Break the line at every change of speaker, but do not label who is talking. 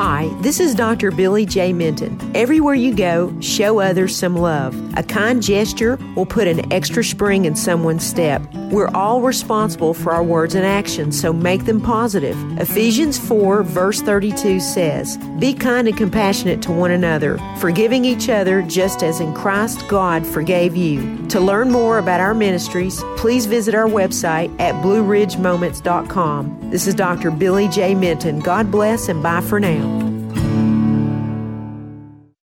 Hi, this is Dr. Billy J. Minton. Everywhere you go, show others some love. A kind gesture will put an extra spring in someone's step. We're all responsible for our words and actions, so make them positive. Ephesians 4, verse 32 says, Be kind and compassionate to one another, forgiving each other just as in Christ God forgave you. To learn more about our ministries, please visit our website at blueridgemoments.com. This is Dr. Billy J. Minton. God bless and bye for now.